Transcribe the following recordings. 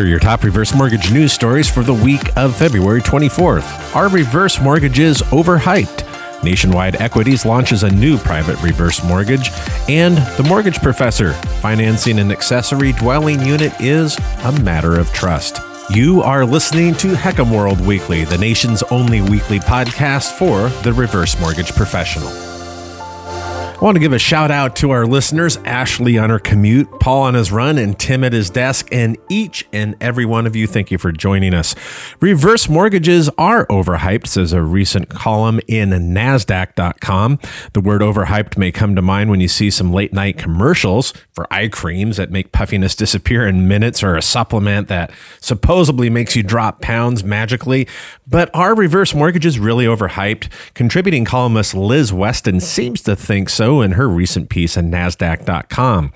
Are your top reverse mortgage news stories for the week of February 24th. Are reverse mortgages overhyped? Nationwide Equities launches a new private reverse mortgage, and the mortgage professor financing an accessory dwelling unit is a matter of trust. You are listening to HECMWorld Weekly, the nation's only weekly podcast for the reverse mortgage professional. I want to give a shout out to our listeners Ashley on her commute, Paul on his run, and Tim at his desk. And each and every one of you, thank you for joining us. Reverse mortgages are overhyped, says a recent column in NASDAQ.com. The word overhyped may come to mind when you see some late night commercials for eye creams that make puffiness disappear in minutes or a supplement that supposedly makes you drop pounds magically. But are reverse mortgages really overhyped? Contributing columnist Liz Weston seems to think so in her recent piece on NASDAQ.com.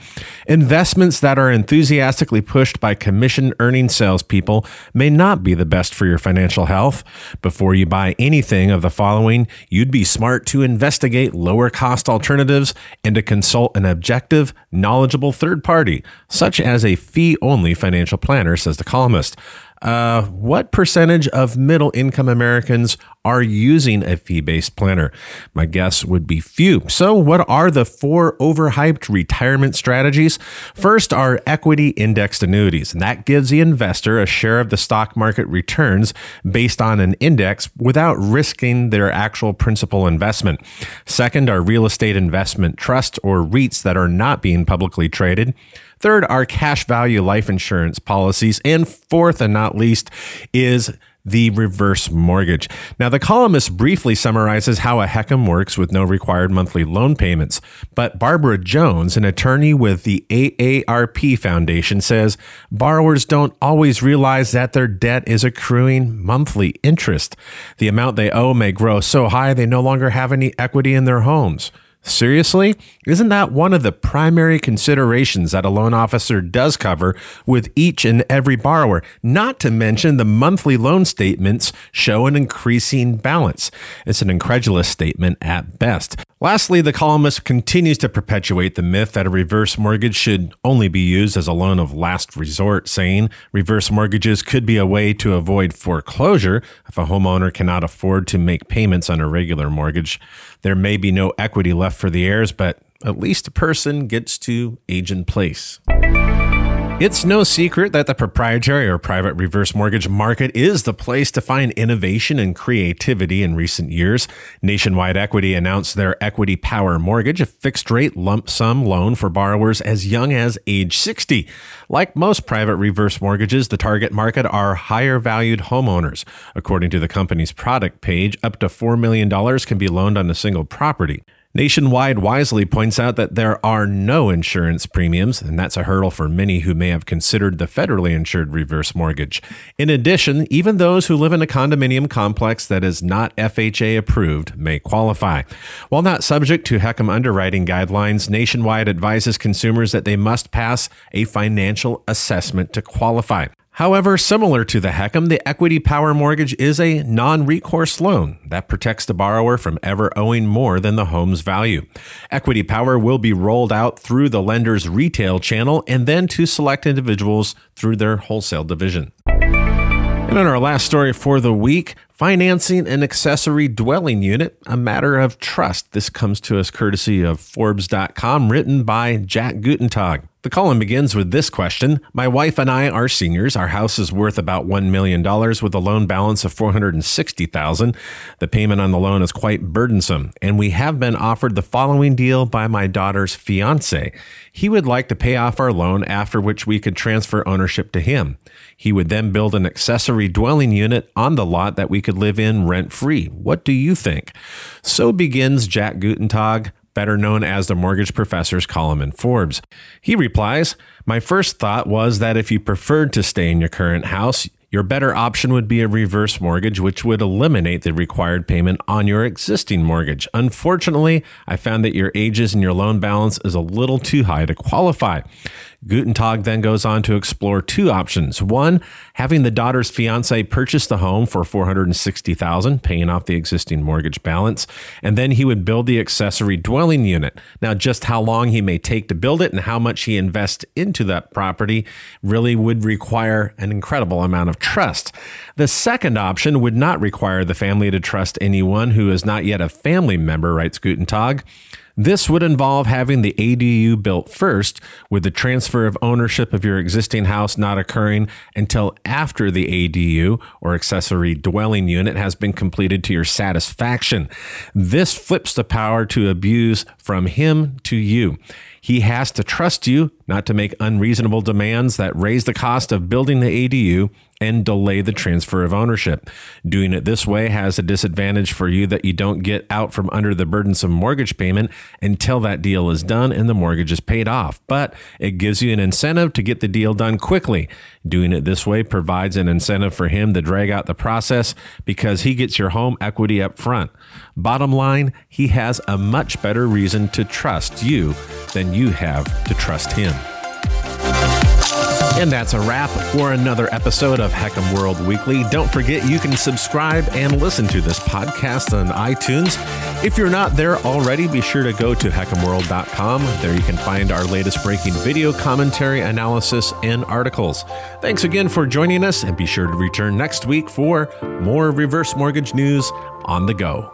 Investments that are enthusiastically pushed by commission earning salespeople may not be the best for your financial health. Before you buy anything of the following, you'd be smart to investigate lower cost alternatives and to consult an objective, knowledgeable third party, such as a fee only financial planner, says the columnist. Uh, what percentage of middle income Americans are using a fee based planner? My guess would be few. So, what are the four overhyped retirement strategies? First are equity indexed annuities, and that gives the investor a share of the stock market returns based on an index without risking their actual principal investment. Second are real estate investment trusts or REITs that are not being publicly traded. Third are cash value life insurance policies. And fourth and not least is the reverse mortgage. Now, the columnist briefly summarizes how a HECM works with no required monthly loan payments. But Barbara Jones, an attorney with the AARP Foundation, says borrowers don't always realize that their debt is accruing monthly interest. The amount they owe may grow so high they no longer have any equity in their homes. Seriously? Isn't that one of the primary considerations that a loan officer does cover with each and every borrower? Not to mention the monthly loan statements show an increasing balance. It's an incredulous statement at best. Lastly, the columnist continues to perpetuate the myth that a reverse mortgage should only be used as a loan of last resort, saying reverse mortgages could be a way to avoid foreclosure if a homeowner cannot afford to make payments on a regular mortgage. There may be no equity left for the heirs, but at least a person gets to age in place. It's no secret that the proprietary or private reverse mortgage market is the place to find innovation and creativity in recent years. Nationwide Equity announced their Equity Power Mortgage, a fixed rate lump sum loan for borrowers as young as age 60. Like most private reverse mortgages, the target market are higher valued homeowners. According to the company's product page, up to $4 million can be loaned on a single property. Nationwide wisely points out that there are no insurance premiums, and that's a hurdle for many who may have considered the federally insured reverse mortgage. In addition, even those who live in a condominium complex that is not FHA approved may qualify. While not subject to HECM underwriting guidelines, Nationwide advises consumers that they must pass a financial assessment to qualify. However, similar to the HECM, the Equity Power Mortgage is a non recourse loan that protects the borrower from ever owing more than the home's value. Equity Power will be rolled out through the lender's retail channel and then to select individuals through their wholesale division. And in our last story for the week, financing an accessory dwelling unit, a matter of trust. This comes to us courtesy of Forbes.com, written by Jack Guttentag. The column begins with this question. My wife and I are seniors. Our house is worth about $1 million with a loan balance of 460,000. The payment on the loan is quite burdensome, and we have been offered the following deal by my daughter's fiance. He would like to pay off our loan after which we could transfer ownership to him. He would then build an accessory dwelling unit on the lot that we could live in rent free. What do you think? So begins Jack Guttentag better known as the mortgage professor's column in Forbes. He replies, My first thought was that if you preferred to stay in your current house, your better option would be a reverse mortgage, which would eliminate the required payment on your existing mortgage. Unfortunately, I found that your ages and your loan balance is a little too high to qualify. Guttentag then goes on to explore two options. One, having the daughter's fiance purchase the home for 460,000, paying off the existing mortgage balance, and then he would build the accessory dwelling unit. Now, just how long he may take to build it and how much he invests into that property really would require an incredible amount of trust. The second option would not require the family to trust anyone who is not yet a family member, writes Guttentag. This would involve having the ADU built first, with the transfer of ownership of your existing house not occurring until after the ADU or accessory dwelling unit has been completed to your satisfaction. This flips the power to abuse from him to you. He has to trust you not to make unreasonable demands that raise the cost of building the ADU and delay the transfer of ownership. Doing it this way has a disadvantage for you that you don't get out from under the burdensome mortgage payment until that deal is done and the mortgage is paid off. But it gives you an incentive to get the deal done quickly. Doing it this way provides an incentive for him to drag out the process because he gets your home equity up front. Bottom line, he has a much better reason to trust you than you have to trust him. And that's a wrap for another episode of HECMWorld Weekly. Don't forget you can subscribe and listen to this podcast on iTunes. If you're not there already, be sure to go to hecmworld.com. There you can find our latest breaking video commentary, analysis, and articles. Thanks again for joining us, and be sure to return next week for more reverse mortgage news on the go.